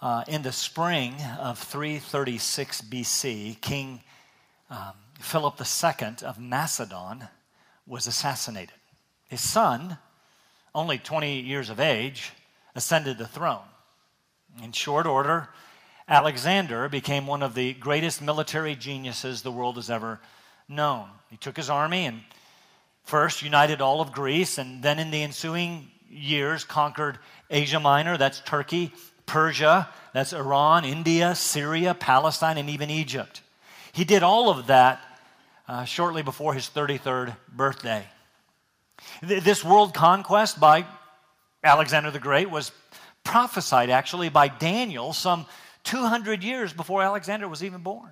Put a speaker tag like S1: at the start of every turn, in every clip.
S1: uh, in the spring of 336 BC, King um, Philip II of Macedon was assassinated. His son, only 20 years of age, ascended the throne. In short order, Alexander became one of the greatest military geniuses the world has ever known. He took his army and first united all of Greece, and then in the ensuing years conquered Asia Minor, that's Turkey, Persia, that's Iran, India, Syria, Palestine, and even Egypt. He did all of that uh, shortly before his 33rd birthday. This world conquest by Alexander the Great was prophesied actually by Daniel some 200 years before Alexander was even born.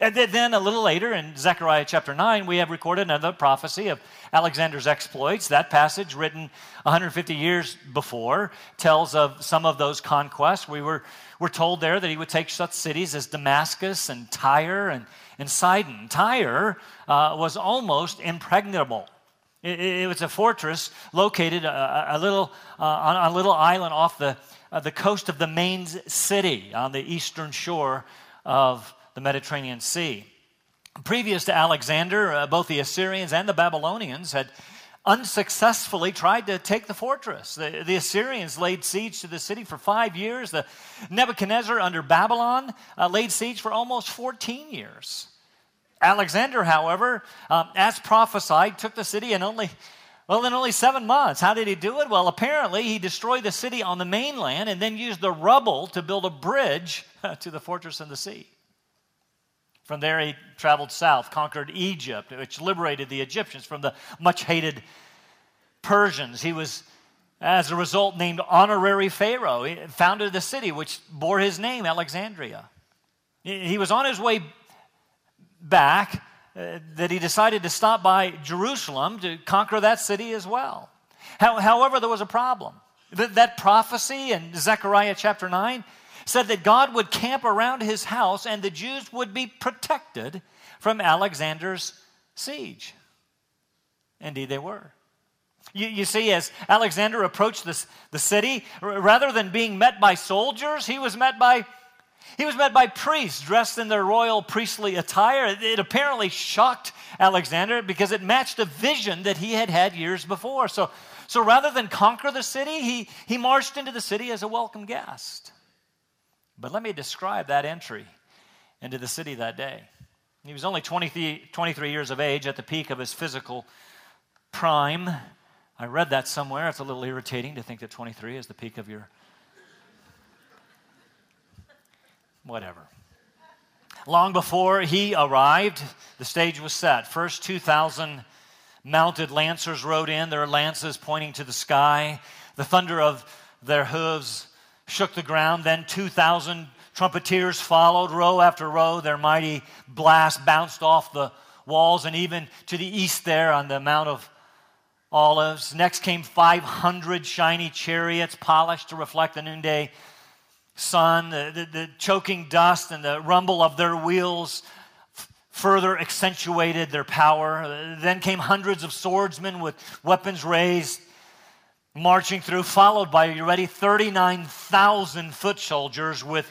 S1: And then a little later in Zechariah chapter 9, we have recorded another prophecy of Alexander's exploits. That passage, written 150 years before, tells of some of those conquests. We were, were told there that he would take such cities as Damascus and Tyre and, and Sidon. Tyre uh, was almost impregnable. It, it, was a fortress located a, a little, uh, on a little island off the, uh, the coast of the main city on the eastern shore of the Mediterranean Sea. Previous to Alexander, uh, both the Assyrians and the Babylonians had unsuccessfully tried to take the fortress. The, the, Assyrians laid siege to the city for five years. The Nebuchadnezzar under Babylon uh, laid siege for almost 14 years. Alexander, however, um, as prophesied, took the city in only well, in only seven months. How did he do it? Well, apparently he destroyed the city on the mainland and then used the rubble to build a bridge to the fortress in the sea. From there, he traveled south, conquered Egypt, which liberated the Egyptians from the much hated Persians. He was, as a result, named honorary Pharaoh. He founded the city which bore his name, Alexandria. He was on his way back uh, that he decided to stop by Jerusalem to conquer that city as well. How, however, there was a problem. That, that prophecy in Zechariah chapter 9 said that God would camp around his house and the Jews would be protected from Alexander's siege. Indeed, they were. You, you see, as Alexander approached this, the city, rather than being met by soldiers, he was met by he was met by priests dressed in their royal priestly attire. It apparently shocked Alexander because it matched a vision that he had had years before. So, so rather than conquer the city, he, he marched into the city as a welcome guest. But let me describe that entry into the city that day. He was only 23, 23 years of age at the peak of his physical prime. I read that somewhere. It's a little irritating to think that 23 is the peak of your. Whatever. Long before he arrived, the stage was set. First 2,000 mounted lancers rode in, their lances pointing to the sky. The thunder of their hooves shook the ground. Then 2,000 trumpeters followed, row after row. Their mighty blast bounced off the walls and even to the east there on the Mount of Olives. Next came 500 shiny chariots polished to reflect the noonday sun. The, the, the choking dust and the rumble of their wheels further accentuated their power. Then came hundreds of swordsmen with weapons raised marching through, followed by, you ready, 39,000 foot soldiers with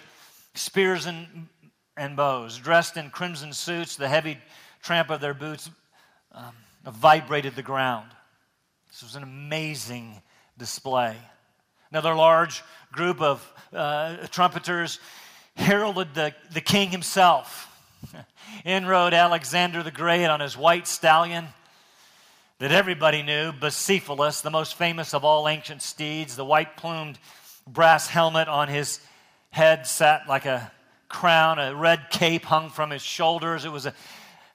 S1: spears and, and bows, dressed in crimson suits. The heavy tramp of their boots um, vibrated the ground. This was an amazing display. Another large group of uh, trumpeters heralded the, the king himself. In rode Alexander the Great on his white stallion that everybody knew, Bucephalus, the most famous of all ancient steeds, the white plumed brass helmet on his head sat like a crown, a red cape hung from his shoulders. It was, a,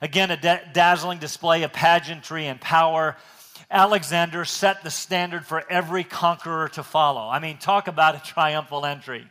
S1: again, a da- dazzling display of pageantry and power. Alexander set the standard for every conqueror to follow. I mean, talk about a triumphal entry.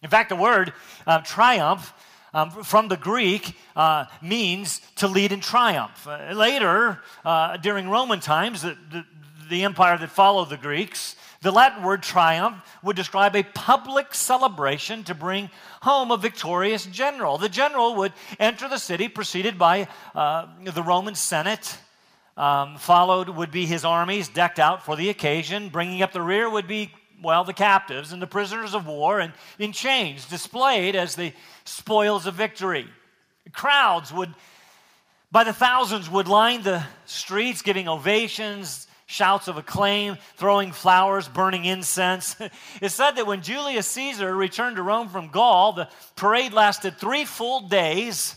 S1: In fact, the word uh, triumph um, from the Greek uh, means to lead in triumph. Uh, later, uh, during Roman times, the, the, the empire that followed the Greeks, the Latin word triumph would describe a public celebration to bring home a victorious general. The general would enter the city, preceded by uh, the Roman Senate. Um, followed would be his armies decked out for the occasion. Bringing up the rear would be well, the captives and the prisoners of war and in chains, displayed as the spoils of victory. Crowds would, by the thousands, would line the streets giving ovations, shouts of acclaim, throwing flowers, burning incense. It's said that when Julius Caesar returned to Rome from Gaul, the parade lasted three full days.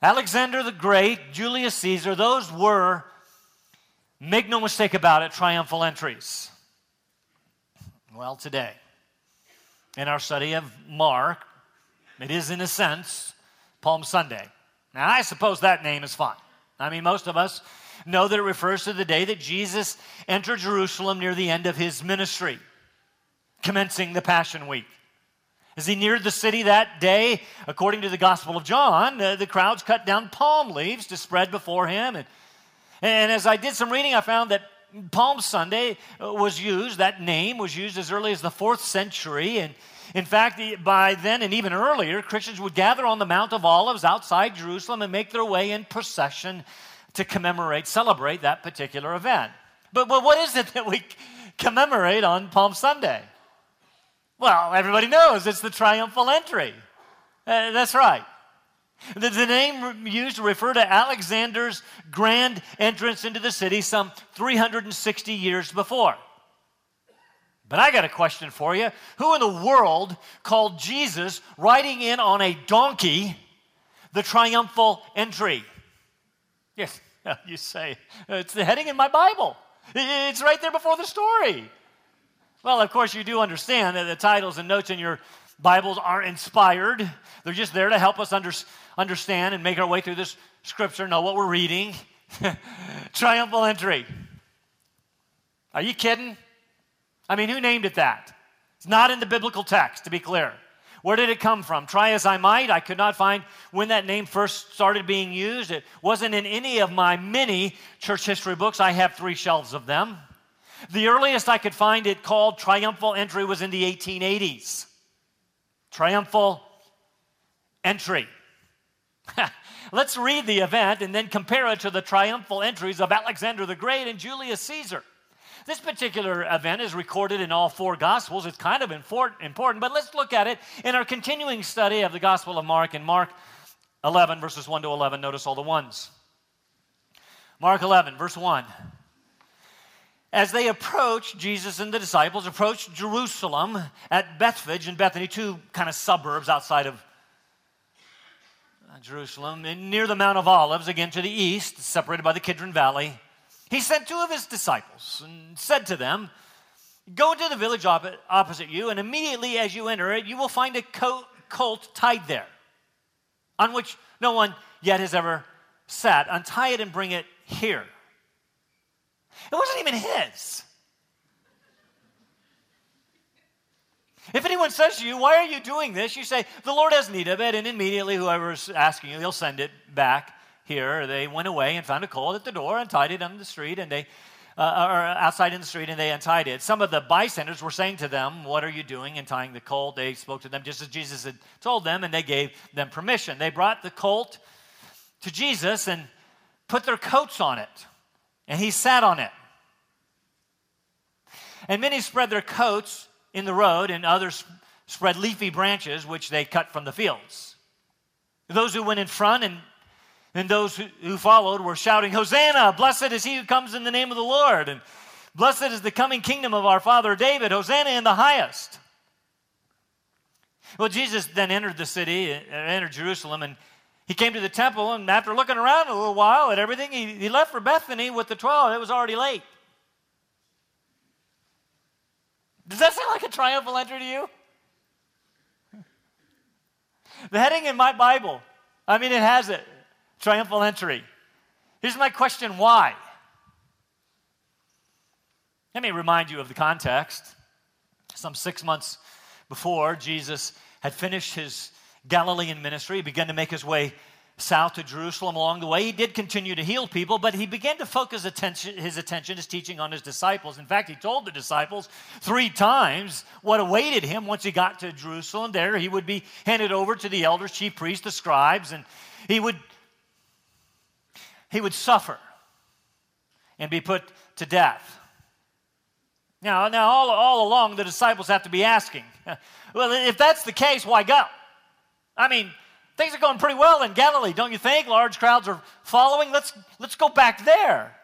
S1: Alexander the Great, Julius Caesar, those were, make no mistake about it, triumphal entries. Well, today, in our study of Mark, it is in a sense Palm Sunday. Now, I suppose that name is fine. I mean, most of us know that it refers to the day that Jesus entered Jerusalem near the end of his ministry, commencing the Passion Week. As he neared the city that day, according to the Gospel of John, uh, the crowds cut down palm leaves to spread before him. And, and as I did some reading, I found that Palm Sunday uh, was used, that name was used as early as the fourth century. And in fact, by then and even earlier, Christians would gather on the Mount of Olives outside Jerusalem and make their way in procession to commemorate, celebrate that particular event. But, but what is it that we commemorate on Palm Sunday? Well, everybody knows it's the triumphal entry. Uh, that's right. The, the, name used to refer to Alexander's grand entrance into the city some 360 years before. But I got a question for you. Who in the world called Jesus riding in on a donkey the triumphal entry? Yes, you say, it's the heading in my Bible. It's right there before the story. Well, of course, you do understand that the titles and notes in your Bibles aren't inspired. They're just there to help us under, understand and make our way through this scripture, know what we're reading. Triumphal entry. Are you kidding? I mean, who named it that? It's not in the biblical text, to be clear. Where did it come from? Try as I might, I could not find when that name first started being used. It wasn't in any of my many church history books. I have three shelves of them. The earliest I could find it called triumphal entry was in the 1880s. Triumphal entry. Let's read the event and then compare it to the triumphal entries of Alexander the Great and Julius Caesar. This particular event is recorded in all four Gospels. It's kind of important, but let's look at it in our continuing study of the Gospel of Mark. In Mark 11, verses 1 to 11, notice all the ones. Mark 11, verse 1. As they approached, Jesus and the disciples approached Jerusalem at Bethphage and Bethany, two kind of suburbs outside of Jerusalem, near the Mount of Olives, again to the east, separated by the Kidron Valley he sent two of his disciples and said to them, Go into the village op- opposite you, and immediately as you enter it, you will find a colt tied there, on which no one yet has ever sat. Untie it and bring it here. It wasn't even his. If anyone says to you, Why are you doing this? you say, The Lord has need of it, and immediately whoever's asking you, he'll send it back here, they went away and found a colt at the door and tied it on the street, and they uh, or outside in the street, and they untied it. Some of the bystanders were saying to them, "What are you doing in tying the colt?" They spoke to them just as Jesus had told them, and they gave them permission. They brought the colt to Jesus and put their coats on it, and he sat on it. And many spread their coats in the road, and others spread leafy branches which they cut from the fields. Those who went in front and and those who, who followed were shouting, Hosanna! Blessed is he who comes in the name of the Lord. And blessed is the coming kingdom of our father David. Hosanna in the highest. Well, Jesus then entered the city, uh, entered Jerusalem, and he came to the temple. And after looking around a little while at everything, he, he left for Bethany with the 12. It was already late. Does that sound like a triumphal entry to you? The heading in my Bible, I mean, it has it triumphal entry. Here's my question why? Let me remind you of the context. Some six months before Jesus had finished his Galilean ministry, began to make his way south to Jerusalem along the way. He did continue to heal people, but he began to focus attention, his attention, his teaching on his disciples. In fact, he told the disciples three times what awaited him once he got to Jerusalem. There, he would be handed over to the elders, chief priests, the scribes, and he would he would suffer and be put to death. Now, now all, all along, the disciples have to be asking, well, if that's the case, why go? I mean, things are going pretty well in Galilee, don't you think? Large crowds are following. Let's, let's go back there.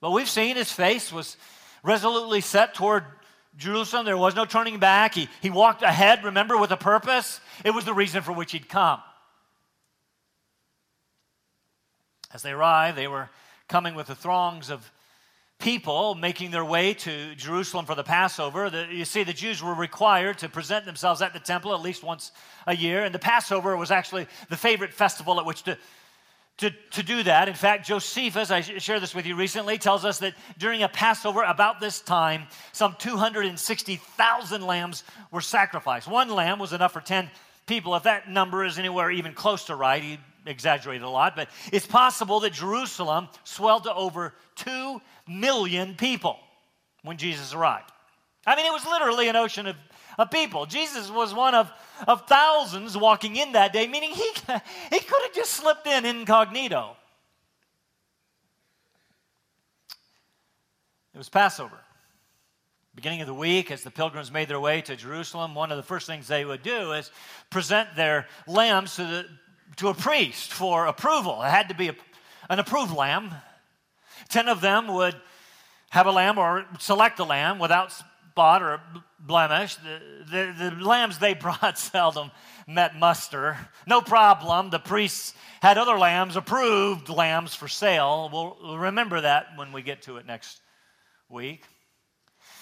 S1: But we've seen his face was resolutely set toward Jerusalem. There was no turning back. He, he walked ahead, remember, with a purpose. It was the reason for which he'd come. As they arrived, they were coming with the throngs of people making their way to Jerusalem for the Passover. The, you see, the Jews were required to present themselves at the temple at least once a year, and the Passover was actually the favorite festival at which to to, to do that. In fact, Josephus, I shared this with you recently, tells us that during a Passover about this time, some 260,000 lambs were sacrificed. One lamb was enough for 10 people. If that number is anywhere even close to right, he exaggerated a lot, but it's possible that Jerusalem swelled to over 2 million people when Jesus arrived. I mean, it was literally an ocean of, of people. Jesus was one of of thousands walking in that day, meaning he, he could have just slipped in incognito. It was Passover. Beginning of the week, as the pilgrims made their way to Jerusalem, one of the first things they would do is present their lambs to, the, to a priest for approval. It had to be a, an approved lamb. Ten of them would have a lamb or select a lamb without spot or blemish. The, the, the, lambs they brought seldom met muster. No problem. The priests had other lambs, approved lambs for sale. We'll remember that when we get to it next week.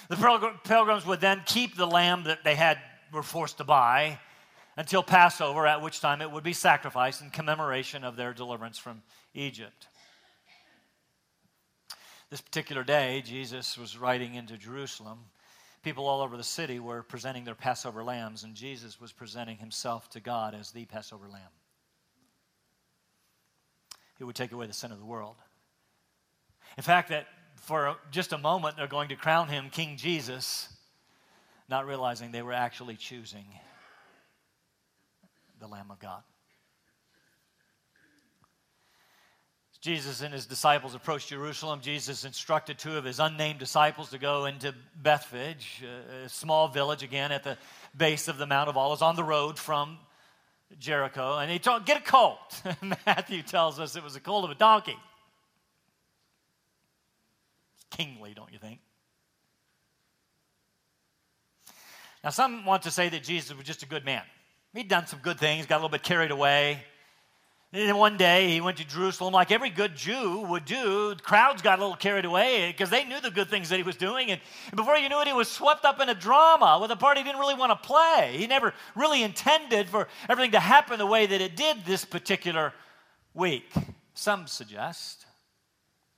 S1: The pilgrims would then keep the lamb that they had were forced to buy until Passover, at which time it would be sacrificed in commemoration of their deliverance from Egypt. This particular day, Jesus was riding into Jerusalem people all over the city were presenting their Passover lambs, and Jesus was presenting himself to God as the Passover lamb. He would take away the sin of the world. In fact, that for just a moment they're going to crown him King Jesus, not realizing they were actually choosing the Lamb of God. Jesus and his disciples approached Jerusalem. Jesus instructed two of his unnamed disciples to go into Bethphage, a small village again at the base of the Mount of Olives on the road from Jericho. And he told, Get a colt. Matthew tells us it was a colt of a donkey. Kingly, don't you think? Now, some want to say that Jesus was just a good man. He'd done some good things, got a little bit carried away. And then one day he went to Jerusalem like every good Jew would do. The crowds got a little carried away because they knew the good things that he was doing. And before you knew it, he was swept up in a drama with a part he didn't really want to play. He never really intended for everything to happen the way that it did this particular week. Some suggest.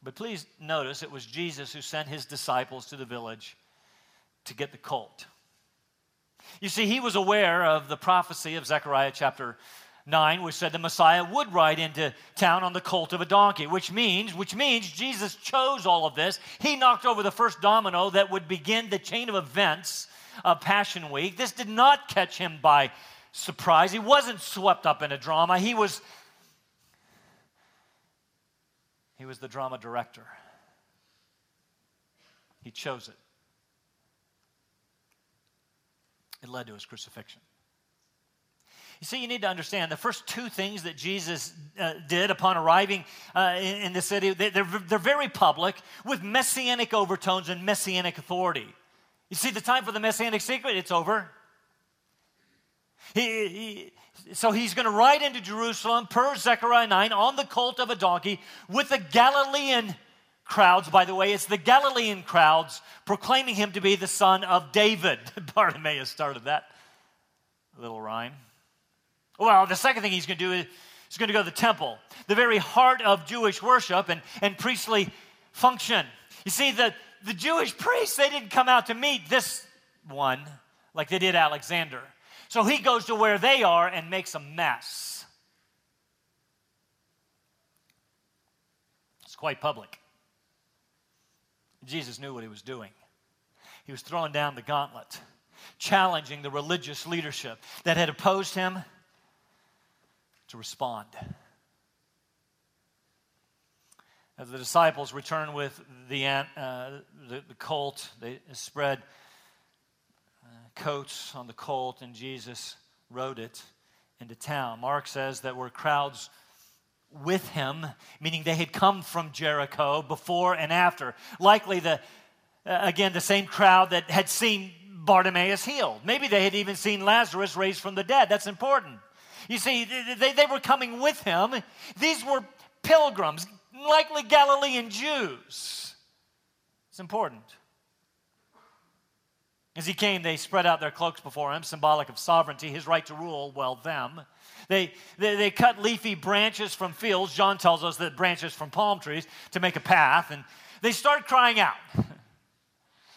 S1: But please notice it was Jesus who sent his disciples to the village to get the colt. You see, he was aware of the prophecy of Zechariah chapter 9 which said the messiah would ride into town on the colt of a donkey which means which means jesus chose all of this. He knocked over the first domino that would begin the chain of events of passion week. This did not catch him by surprise. He wasn't swept up in a drama. He was he was the drama director. He chose it. It led to his crucifixion you see, you need to understand the first two things that Jesus uh, did upon arriving uh, in, in, the city, they, they're, they're very public with messianic overtones and messianic authority. You see, the time for the messianic secret, it's over. He, he, so he's going to ride into Jerusalem per Zechariah 9 on the colt of a donkey with the Galilean crowds. By the way, it's the Galilean crowds proclaiming him to be the son of David. Bartimaeus started that little rhyme. Well, the second thing he's going to do is he's going to go to the temple, the very heart of Jewish worship and, and priestly function. You see, the, the Jewish priests, they didn't come out to meet this one like they did Alexander. So he goes to where they are and makes a mess. It's quite public. Jesus knew what he was doing. He was throwing down the gauntlet, challenging the religious leadership that had opposed him to respond. As the disciples return with the, uh, the, the, colt, they spread uh, coats on the colt, and Jesus rode it into town. Mark says that were crowds with him, meaning they had come from Jericho before and after. Likely the uh, again the same crowd that had seen Bartimaeus healed. Maybe they had even seen Lazarus raised from the dead. That's important. You see, they, they were coming with him. These were pilgrims, likely Galilean Jews. It's important. As he came, they spread out their cloaks before him, symbolic of sovereignty, his right to rule, well, them. They, they, they, cut leafy branches from fields. John tells us that branches from palm trees to make a path. And they start crying out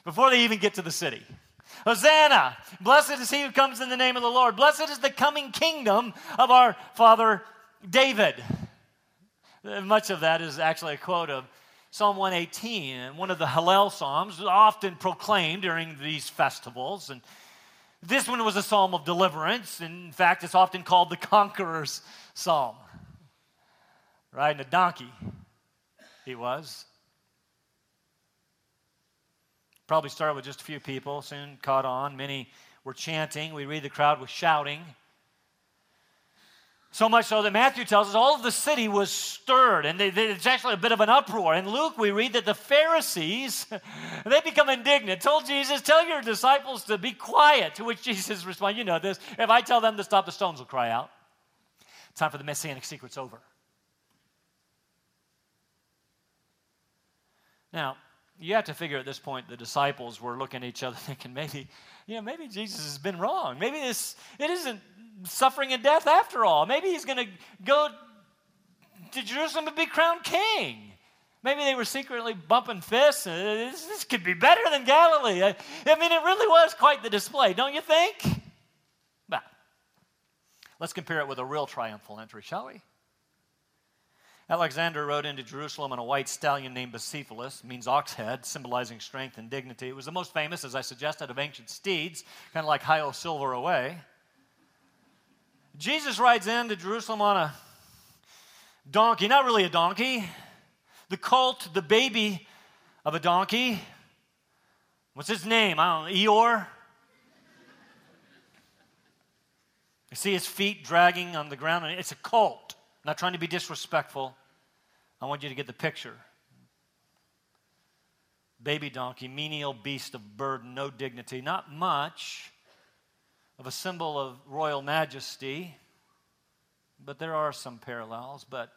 S1: before they even get to the city. Hosanna! Blessed is he who comes in the name of the Lord. Blessed is the coming kingdom of our father David. Much of that is actually a quote of Psalm 118, one of the Hallel Psalms, often proclaimed during these festivals. And this one was a psalm of deliverance. In fact, it's often called the conqueror's psalm. Riding a donkey, he was. Probably started with just a few people, soon caught on. Many were chanting. We read the crowd was shouting. So much so that Matthew tells us all of the city was stirred, and they, they, it's actually a bit of an uproar. In Luke, we read that the Pharisees, they become indignant, told Jesus, Tell your disciples to be quiet. To which Jesus responded, You know this, if I tell them to stop, the stones will cry out. Time for the messianic secrets over. Now, you have to figure at this point the disciples were looking at each other thinking maybe you know maybe jesus has been wrong maybe this it isn't suffering and death after all. Maybe he's going to go to Jerusalem and be crowned king. Maybe they were secretly bumping fists. Uh, this, this could be better than Galilee. I, I mean, it really was quite the display, don't you think? Well, let's compare it with a real triumphal entry, shall we? Alexander rode into Jerusalem on a white stallion named Bucephalus, means ox head, symbolizing strength and dignity. It was the most famous, as I suggested, of ancient steeds, kind of like high o silver away. Jesus rides into Jerusalem on a donkey, not really a donkey, the colt, the baby of a donkey. What's his name? I don't know, Eeyore? You see his feet dragging on the ground. And it's a colt. Not trying to be disrespectful. I want you to get the picture. Baby donkey, menial beast of burden, no dignity, not much of a symbol of royal majesty, but there are some parallels. But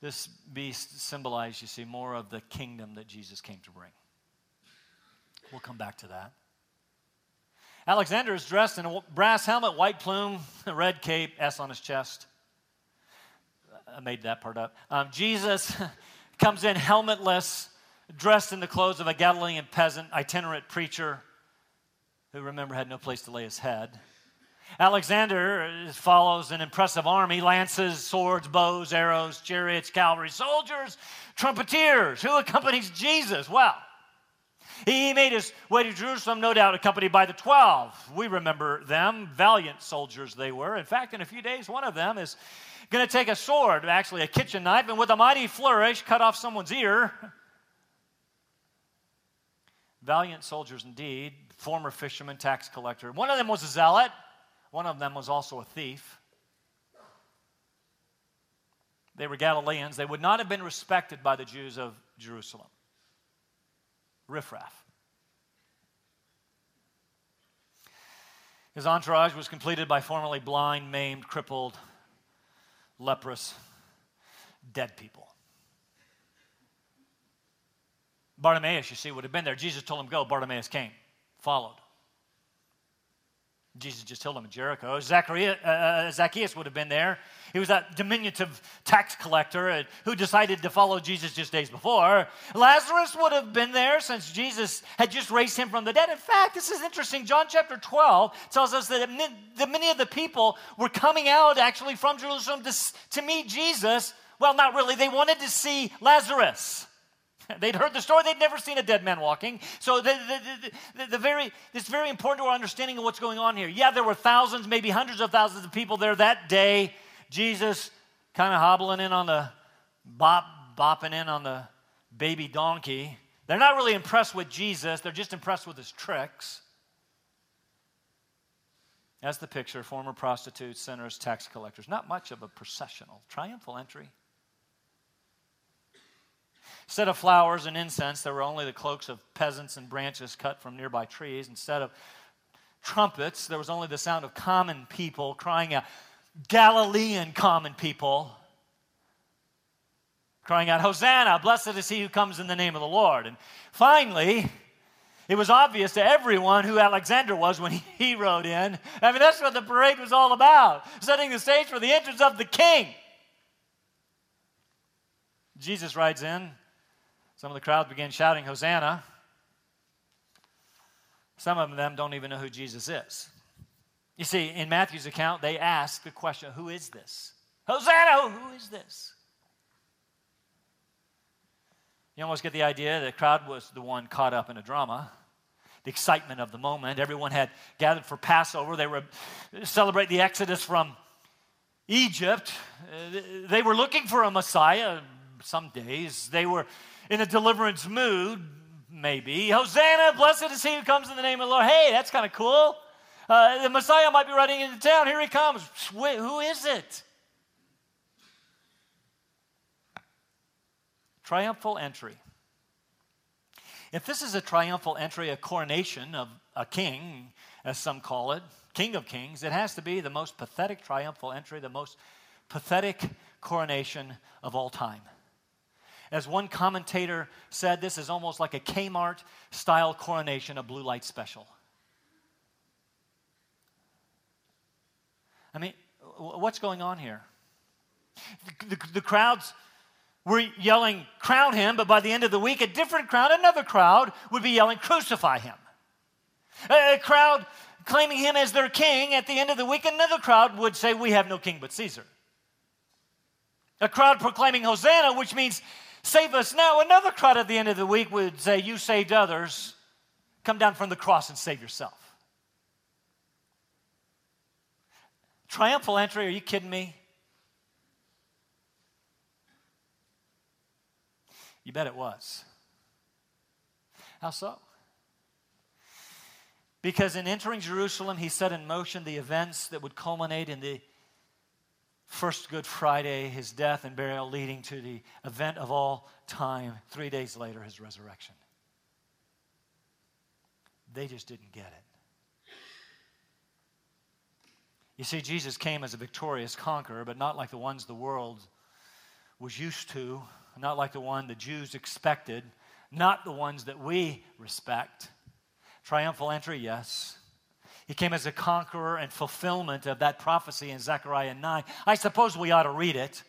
S1: this beast symbolized, you see, more of the kingdom that Jesus came to bring. We'll come back to that. Alexander is dressed in a brass helmet, white plume, a red cape, S on his chest. I made that part up. Um, Jesus comes in helmetless, dressed in the clothes of a Galilean peasant, itinerant preacher who remember had no place to lay his head. Alexander follows an impressive army lances, swords, bows, arrows, chariots, cavalry, soldiers, trumpeters. Who accompanies Jesus? Well, he made his way to Jerusalem, no doubt accompanied by the 12. We remember them, valiant soldiers they were. In fact, in a few days, one of them is going to take a sword, actually a kitchen knife, and with a mighty flourish, cut off someone's ear. Valiant soldiers indeed, former fisherman, tax collector. One of them was a zealot, one of them was also a thief. They were Galileans. They would not have been respected by the Jews of Jerusalem. Riffraff. His entourage was completed by formerly blind, maimed, crippled, leprous, dead people. Bartimaeus, you see, would have been there. Jesus told him, Go. Bartimaeus came, followed. Jesus just told him in Jericho. Zacchaeus, uh, uh, Zacchaeus would have been there. He was that diminutive tax collector who decided to follow Jesus just days before. Lazarus would have been there since Jesus had just raised him from the dead. In fact, this is interesting. John chapter 12 tells us that, that many of the people were coming out actually from Jerusalem to, to meet Jesus. Well, not really. They wanted to see Lazarus. They'd heard the story, they'd never seen a dead man walking. So the, the, the, the, very, it's very important to our understanding of what's going on here. Yeah, there were thousands, maybe hundreds of thousands of people there that day. Jesus kind of hobbling in on the bop, bopping in on the baby donkey. They're not really impressed with Jesus, they're just impressed with his tricks. That's the picture former prostitutes, sinners, tax collectors. Not much of a processional, triumphal entry. Instead of flowers and incense, there were only the cloaks of peasants and branches cut from nearby trees. Instead of trumpets, there was only the sound of common people crying out, Galilean common people crying out, Hosanna, blessed is he who comes in the name of the Lord. And finally, it was obvious to everyone who Alexander was when he rode in. I mean, that's what the parade was all about, setting the stage for the entrance of the king. Jesus rides in. Some of the crowd began shouting, Hosanna. Some of them don't even know who Jesus is. You see, in Matthew's account, they ask the question, Who is this? Hosanna, who is this? You almost get the idea that the crowd was the one caught up in a drama, the excitement of the moment. Everyone had gathered for Passover. They were uh, celebrate the Exodus from Egypt. Uh, they were looking for a Messiah some days. They were in a deliverance mood, maybe. Hosanna, blessed is he who comes in the name of the Lord. Hey, that's kind of cool. Uh, the Messiah might be riding into town. Here he comes. Wait, who is it? Triumphal entry. If this is a triumphal entry, a coronation of a king, as some call it, King of Kings, it has to be the most pathetic triumphal entry, the most pathetic coronation of all time. As one commentator said, this is almost like a Kmart style coronation, a blue light special. I mean, what's going on here? The, the, crowds were yelling, crown him, but by the end of the week, a different crowd, another crowd, would be yelling, crucify him. A, a crowd claiming him as their king, at the end of the week, another crowd would say, We have no king but Caesar. A crowd proclaiming Hosanna, which means Save us now. Another crowd at the end of the week would say, You saved others. Come down from the cross and save yourself. Triumphal entry, are you kidding me? You bet it was. How so? Because in entering Jerusalem, he set in motion the events that would culminate in the first Good Friday, his death and burial, leading to the event of all time, three days later, his resurrection. They just didn't get it. You see, Jesus came as a victorious conqueror, but not like the ones the world was used to, not like the one the Jews expected, not the ones that we respect. Triumphal entry, yes. He came as a conqueror and fulfillment of that prophecy in Zechariah 9. I suppose we ought to read it.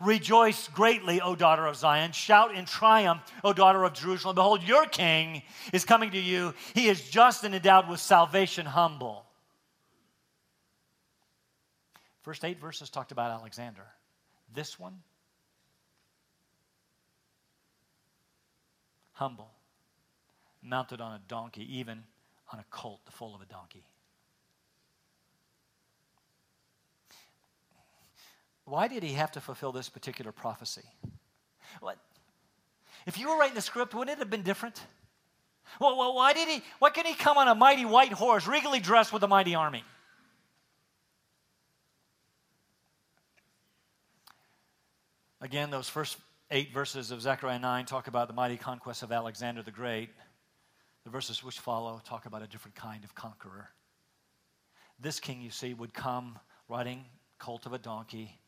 S1: Rejoice greatly, O daughter of Zion. Shout in triumph, O daughter of Jerusalem. Behold, your king is coming to you. He is just and endowed with salvation, humble. First eight verses talked about Alexander. This one, humble, mounted on a donkey, even on a colt, the foal of a donkey. Why did he have to fulfill this particular prophecy? What? If you were writing the script, wouldn't it have been different? Well, well, why did he? Why couldn't he come on a mighty white horse, regally dressed with a mighty army? Again, those first eight verses of Zechariah 9 talk about the mighty conquest of Alexander the Great. The verses which follow talk about a different kind of conqueror. This king, you see, would come riding colt of a donkey,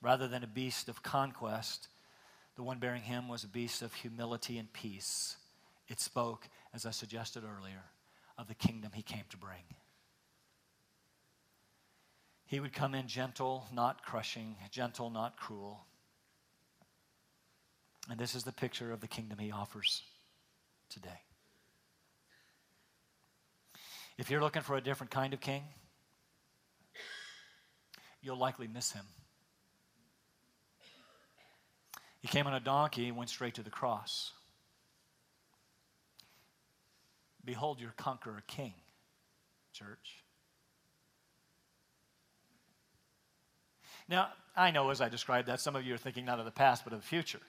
S1: Rather than a beast of conquest, the one bearing him was a beast of humility and peace. It spoke, as I suggested earlier, of the kingdom he came to bring. He would come in gentle, not crushing, gentle, not cruel. And this is the picture of the kingdom he offers today. If you're looking for a different kind of king, you'll likely miss him. He came on a donkey and went straight to the cross. Behold your conqueror king, church. Now, I know as I describe that, some of you are thinking not of the past, but of the future.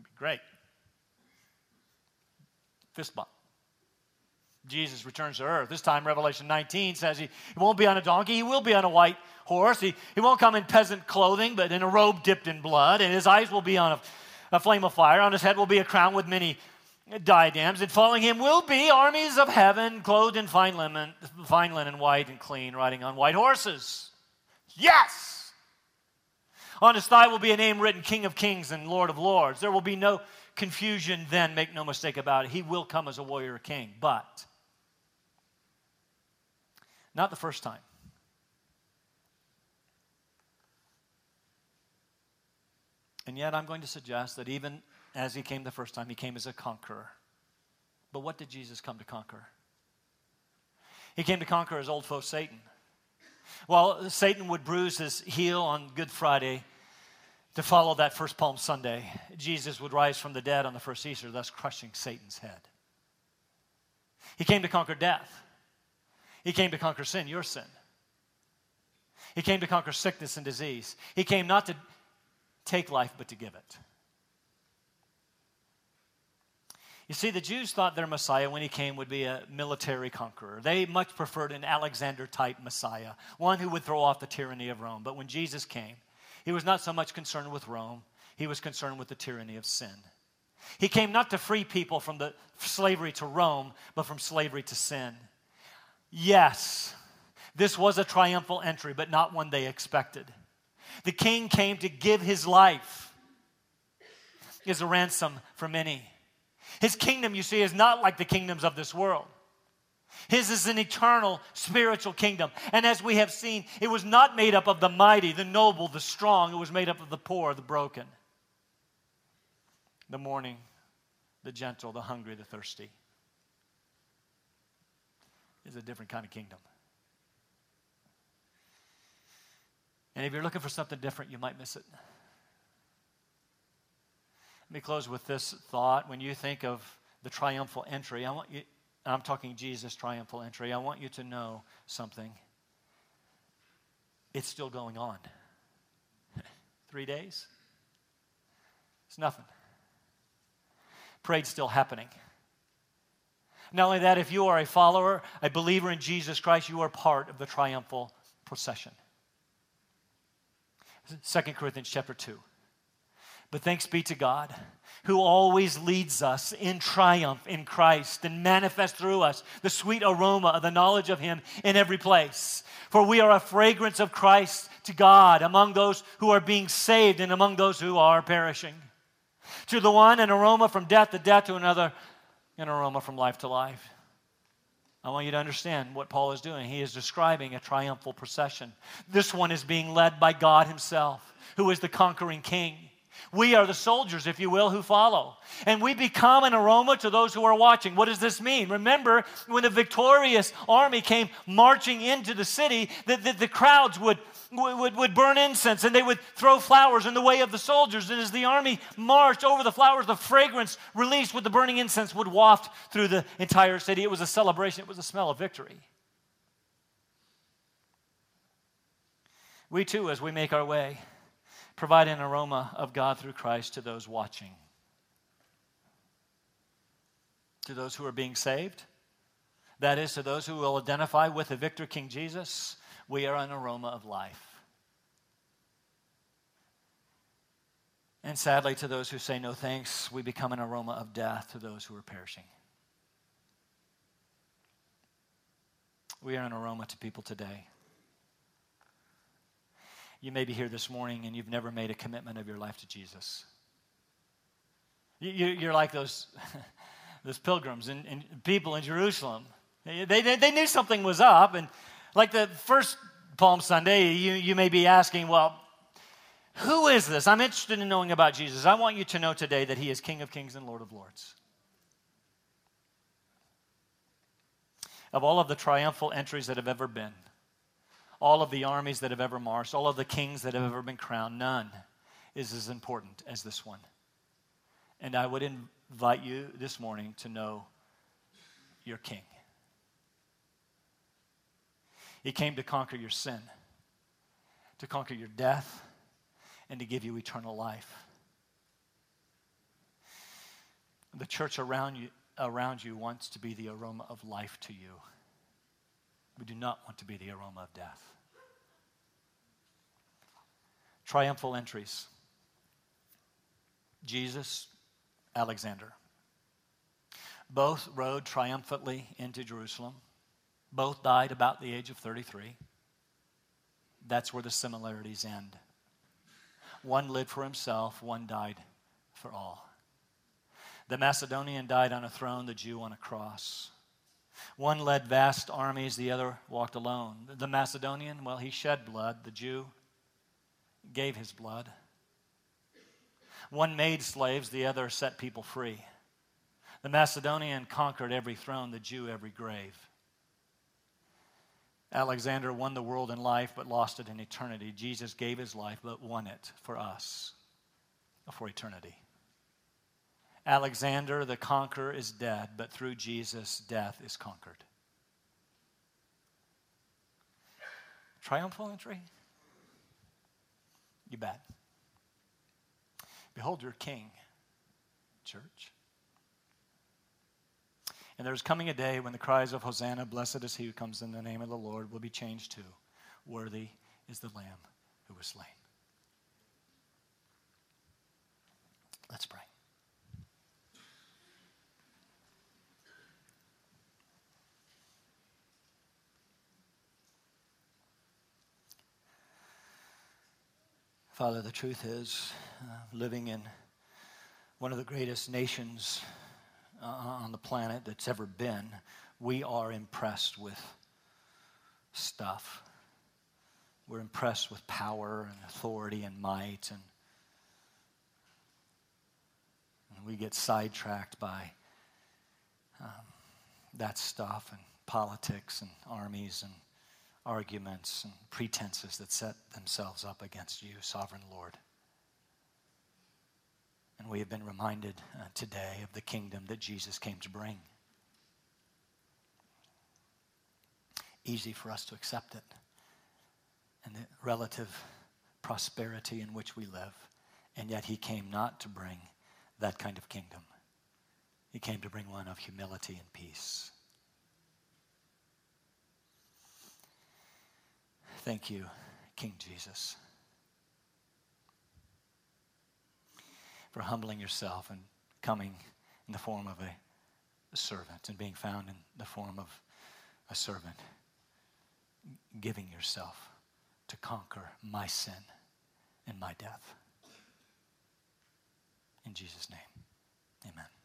S1: It'd be great. Fist bump. Jesus returns to earth. This time, Revelation 19 says he, he won't be on a donkey, he will be on a white horse. He, he won't come in peasant clothing, but in a robe dipped in blood, and his eyes will be on a, a flame of fire. On his head will be a crown with many diadems, and following him will be armies of heaven, clothed in fine linen, fine linen, white and clean, riding on white horses. Yes! On his thigh will be a name written King of Kings and Lord of Lords. There will be no confusion then, make no mistake about it. He will come as a warrior king, but not the first time. And yet, I'm going to suggest that even as he came the first time, he came as a conqueror. But what did Jesus come to conquer? He came to conquer his old foe, Satan. Well, Satan would bruise his heel on Good Friday to follow that first Palm Sunday. Jesus would rise from the dead on the first Easter, thus crushing Satan's head. He came to conquer death. He came to conquer sin, your sin. He came to conquer sickness and disease. He came not to take life, but to give it. You see, the Jews thought their Messiah, when he came, would be a military conqueror. They much preferred an Alexander type Messiah, one who would throw off the tyranny of Rome. But when Jesus came, he was not so much concerned with Rome, he was concerned with the tyranny of sin. He came not to free people from the slavery to Rome, but from slavery to sin. Yes, this was a triumphal entry, but not one they expected. The king came to give his life as a ransom for many. His kingdom, you see, is not like the kingdoms of this world. His is an eternal spiritual kingdom. And as we have seen, it was not made up of the mighty, the noble, the strong. It was made up of the poor, the broken, the mourning, the gentle, the hungry, the thirsty. It's a different kind of kingdom. And if you're looking for something different, you might miss it. Let me close with this thought. When you think of the triumphal entry, I want you, I'm talking Jesus' triumphal entry, I want you to know something. It's still going on. Three days? It's nothing. Parade's still happening. Not only that, if you are a follower, a believer in Jesus Christ, you are part of the triumphal procession. 2 Corinthians chapter 2. But thanks be to God who always leads us in triumph in Christ and manifests through us the sweet aroma of the knowledge of Him in every place. For we are a fragrance of Christ to God among those who are being saved and among those who are perishing. To the one, an aroma from death to death, to another, an aroma from life to life. I want you to understand what Paul is doing. He is describing a triumphal procession. This one is being led by God Himself, who is the conquering king. We are the soldiers, if you will, who follow. And we become an aroma to those who are watching. What does this mean? Remember, when the victorious army came marching into the city, the, the, the crowds would, would, would burn incense and they would throw flowers in the way of the soldiers. And as the army marched over the flowers, the fragrance released with the burning incense would waft through the entire city. It was a celebration, it was a smell of victory. We too, as we make our way, provide an aroma of God through Christ to those watching, to those who are being saved. That is, to those who will identify with the victor King Jesus, we are an aroma of life. And sadly, to those who say no thanks, we become an aroma of death to those who are perishing. We are an aroma to people today. You may be here this morning and you've never made a commitment of your life to Jesus. You, are like those, those pilgrims and, and, people in Jerusalem. They, they, they knew something was up. And like the first Palm Sunday, you, you may be asking, well, who is this? I'm interested in knowing about Jesus. I want you to know today that he is King of Kings and Lord of Lords. Of all of the triumphal entries that have ever been, all of the armies that have ever marched, all of the kings that have ever been crowned, none is as important as this one. And I would invite you this morning to know your king. He came to conquer your sin, to conquer your death, and to give you eternal life. The church around you, around you wants to be the aroma of life to you. We do not want to be the aroma of death. Triumphal entries Jesus, Alexander. Both rode triumphantly into Jerusalem. Both died about the age of 33. That's where the similarities end. One lived for himself, one died for all. The Macedonian died on a throne, the Jew on a cross. One led vast armies, the other walked alone. The Macedonian, well, he shed blood. The Jew gave his blood. One made slaves, the other set people free. The Macedonian conquered every throne, the Jew every grave. Alexander won the world in life but lost it in eternity. Jesus gave his life but won it for us for eternity. Alexander the conqueror is dead, but through Jesus, death is conquered. Triumphal entry? You bet. Behold your king, church. And there's coming a day when the cries of Hosanna, blessed is he who comes in the name of the Lord, will be changed to, worthy is the Lamb who was slain. Let's pray. Father, the truth is, uh, living in one of the greatest nations uh, on the planet that's ever been, we are impressed with stuff. We're impressed with power and authority and might, and, and we get sidetracked by um, that stuff and politics and armies and arguments and pretenses that set themselves up against you, sovereign Lord. And we have been reminded uh, today of the kingdom that Jesus came to bring. Easy for us to accept it and the relative prosperity in which we live. And yet, he came not to bring that kind of kingdom, he came to bring one of humility and peace. Thank you, King Jesus. for humbling yourself and coming in the form of a, servant and being found in the form of a servant, giving yourself to conquer my sin and my death. In Jesus' name, amen.